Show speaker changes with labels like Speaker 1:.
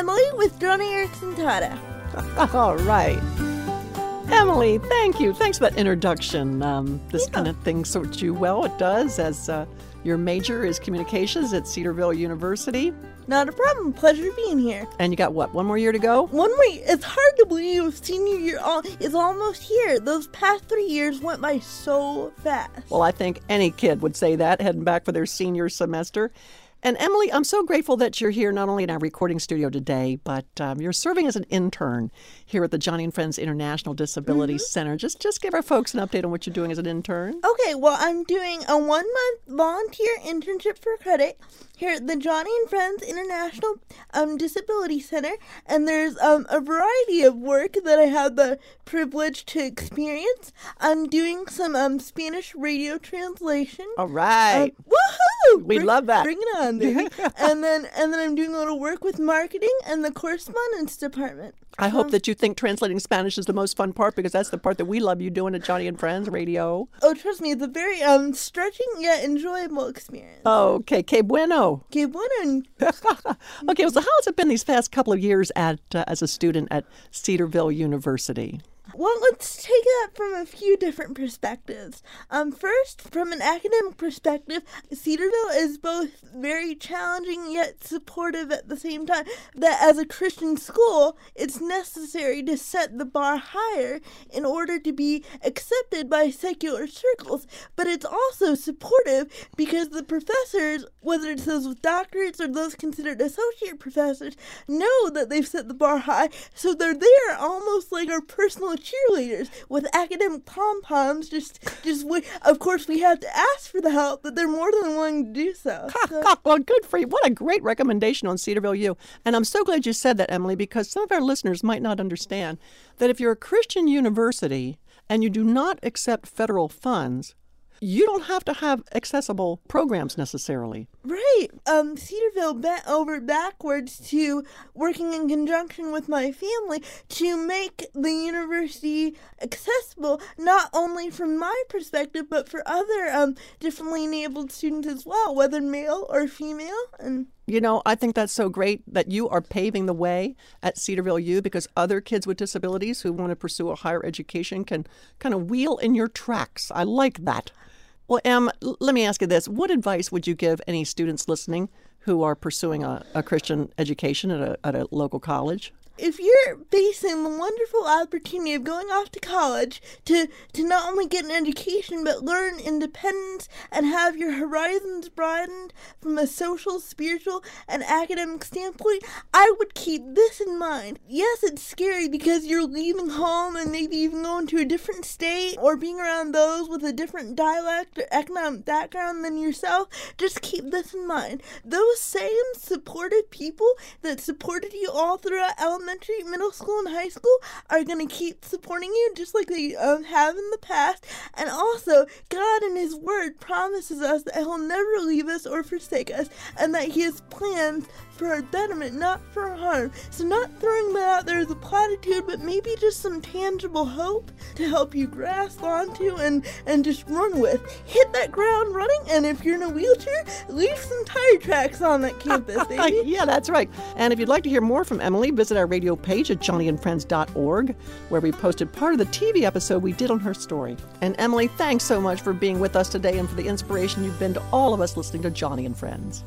Speaker 1: Emily with Joni Eareckson Tada.
Speaker 2: All right. Emily, thank you. Thanks for that introduction. Um, this yeah. kind of thing suits you well. It does, as uh, your major is communications at Cedarville University.
Speaker 1: Not a problem. Pleasure being here.
Speaker 2: And you got what? One more year to go?
Speaker 1: One more. It's hard to believe senior year is almost here. Those past three years went by so fast.
Speaker 2: Well, I think any kid would say that heading back for their senior semester. And Emily, I'm so grateful that you're here not only in our recording studio today, but um, you're serving as an intern here at the Joni and Friends International Disability mm-hmm. Center. Just just give our folks an update on what you're doing as an intern.
Speaker 1: Okay, well, I'm doing a one month volunteer internship for credit here at the Joni and Friends International um, Disability Center, and there's um, a variety of work that I had the privilege to experience. I'm doing some um, Spanish radio translation.
Speaker 2: All right.
Speaker 1: Uh, woohoo!
Speaker 2: We
Speaker 1: bring,
Speaker 2: love that.
Speaker 1: Bring it on, baby. and then and then I'm doing a little work with marketing and the correspondence department.
Speaker 2: I hope um, that you think translating Spanish is the most fun part because that's the part that we love you doing at Joni and Friends Radio.
Speaker 1: Oh, trust me, it's a very um stretching yet enjoyable experience.
Speaker 2: Oh, okay, que bueno.
Speaker 1: Que bueno.
Speaker 2: okay, well, so how has it been these past couple of years at uh, as a student at Cedarville University?
Speaker 1: Well, let's take that from a few different perspectives. Um, first, from an academic perspective, Cedarville is both very challenging yet supportive at the same time. That as a Christian school, it's necessary to set the bar higher in order to be accepted by secular circles. But it's also supportive because the professors, whether it's those with doctorates or those considered associate professors, know that they've set the bar high, so they're there almost like our personal cheerleaders with academic pom poms. Just, just wait. Of course, we have to ask for the help, but they're more than willing to do so.
Speaker 2: so. well, good for you. What a great recommendation on Cedarville U. And I'm so glad you said that, Emily, because some of our listeners might not understand that if you're a Christian university and you do not accept federal funds, you don't have to have accessible programs necessarily.
Speaker 1: Right. Um, Cedarville bent over backwards to working in conjunction with my family to make the university accessible, not only from my perspective, but for other um, differently enabled students as well, whether male or female. And
Speaker 2: you know, I think that's so great that you are paving the way at Cedarville U because other kids with disabilities who want to pursue a higher education can kind of wheel in your tracks. I like that. Well, Em, let me ask you this. What advice would you give any students listening who are pursuing a, a Christian education at a, at a local college?
Speaker 1: If you're facing the wonderful opportunity of going off to college to, to not only get an education but learn independence and have your horizons broadened from a social, spiritual, and academic standpoint, I would keep this in mind. Yes, it's scary because you're leaving home and maybe even going to a different state or being around those with a different dialect or economic background than yourself. Just keep this in mind. Those same supportive people that supported you all throughout elementary elementary, middle school, and high school are going to keep supporting you just like they um, have in the past. And also, God in His Word promises us that He'll never leave us or forsake us, and that He has plans for our betterment, not for our harm. So, not throwing that out there as a platitude, but maybe just some tangible hope to help you grasp onto and, and just run with. Hit that ground running, and if you're in a wheelchair, leave some tire tracks on that campus, baby.
Speaker 2: yeah, that's right. And if you'd like to hear more from Emily, visit our radio page at joniandfriends.org, where we posted part of the TV episode we did on her story. And Emily, thanks so much for being with us today and for the inspiration you've been to all of us listening to Joni and Friends.